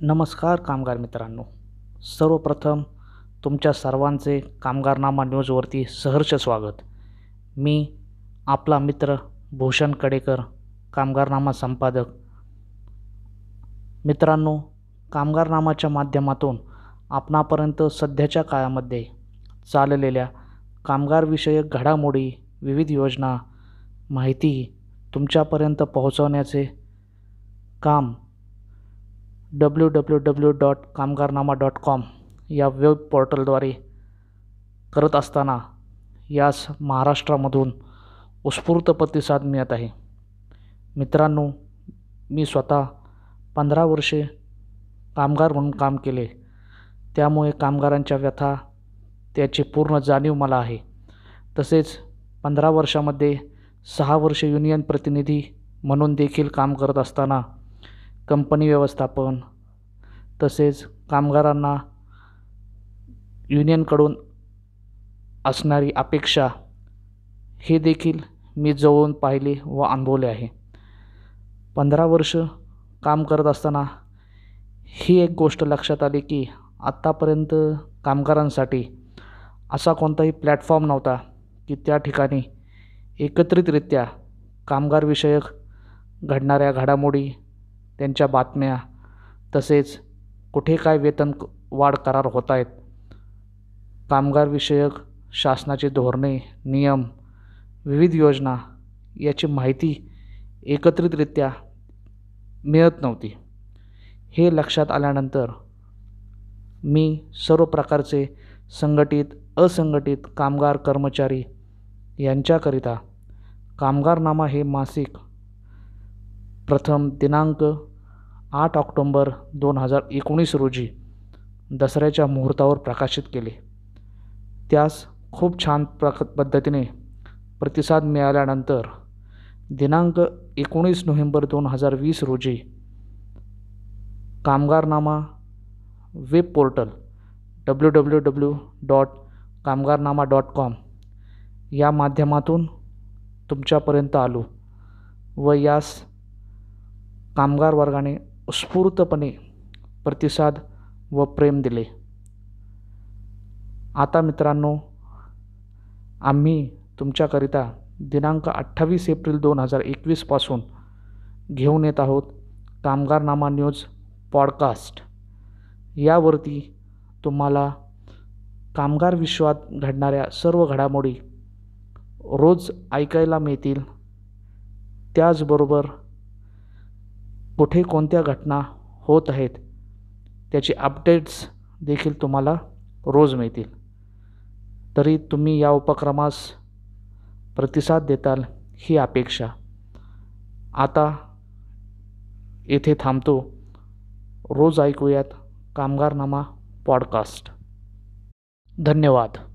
नमस्कार कामगार मित्रांनो. सर्वप्रथम तुमच्या सर्वांचे कामगारनामा न्यूजवरती सहर्ष स्वागत. मी आपला मित्र भूषण कडेकर कामगारनामा संपादक. मित्रांनो कामगारनामाच्या माध्यमातून आपणापर्यंत सध्याच्या काळामध्ये चाललेल्या कामगारविषयक घडामोडी विविध योजना माहिती तुमच्यापर्यंत पोहोचवण्याचे काम W W W dot Kamgarnama dot com या वेब पोर्टलद्वारे करत असताना यास महाराष्ट्रामधून उत्स्फूर्त प्रतिसाद मिळत आहे. मित्रांनो मी स्वतः पंधरा वर्षे कामगार म्हणून काम केले. त्यामुळे कामगारांच्या व्यथा त्याची पूर्ण जाणीव मला आहे. तसेच पंधरा वर्षामध्ये सहा वर्षे युनियन प्रतिनिधी म्हणून देखील काम करत असताना कंपनी व्यवस्थापन तसेच कामगारांना युनियनकडून असणारी अपेक्षा हे देखील मी जवळून पाहिले व अनुभवले आहे. पंधरा वर्ष काम करत असताना ही एक गोष्ट लक्षात आली की आत्तापर्यंत कामगारांसाठी असा कोणताही प्लॅटफॉर्म नव्हता की त्या ठिकाणी एकत्रितरित्या कामगारविषयक घडणाऱ्या घडामोडी त्यांच्या बातम्या. तसेच कुठे काय वेतन वाढ करार होत आहेत कामगारविषयक शासनाचे धोरणे नियम विविध योजना याची माहिती एकत्रितरित्या मिळत नव्हती. हे लक्षात आल्यानंतर मी सर्व प्रकारचे संघटित असंघटित कामगार कर्मचारी यांच्याकरिता कामगारनामा हे मासिक प्रथम दिनांक आठ ऑक्टोंबर दोन हजार एकोणीस रोजी दसऱ्याच्या मुहूर्तावर प्रकाशित केले. त्यास खूप छान प्रक पद्धतीने प्रतिसाद मिळाल्यानंतर दिनांक एकोणीस नोव्हेंबर दोन हजार वीस रोजी Kamgarnama web portal W W W dot Kamgarnama dot com या माध्यमातून तुमच्यापर्यंत आलो व यास कामगार वर्गाने स्फूर्तपणे प्रतिसाद व प्रेम दिले. आता मित्रांनो आम्ही तुमच्याकरिता दिनांक अठ्ठावीस एप्रिल दोन हजार एकवीसपासून घेऊन येत आहोत कामगारनामा न्यूज पॉडकास्ट. यावरती तुम्हाला कामगार विश्वात घडणाऱ्या सर्व घडामोडी रोज ऐकायला मिळतील. त्याचबरोबर कुठे कोणत्या घटना होत आहेत त्याचे अपडेट्स देखील तुम्हाला रोज मिळतील. तरी तुम्ही या उपक्रमास प्रतिसाद देताल ही अपेक्षा. आता येथे थांबतो. रोज ऐकूयात कामगारनामा पॉडकास्ट. धन्यवाद.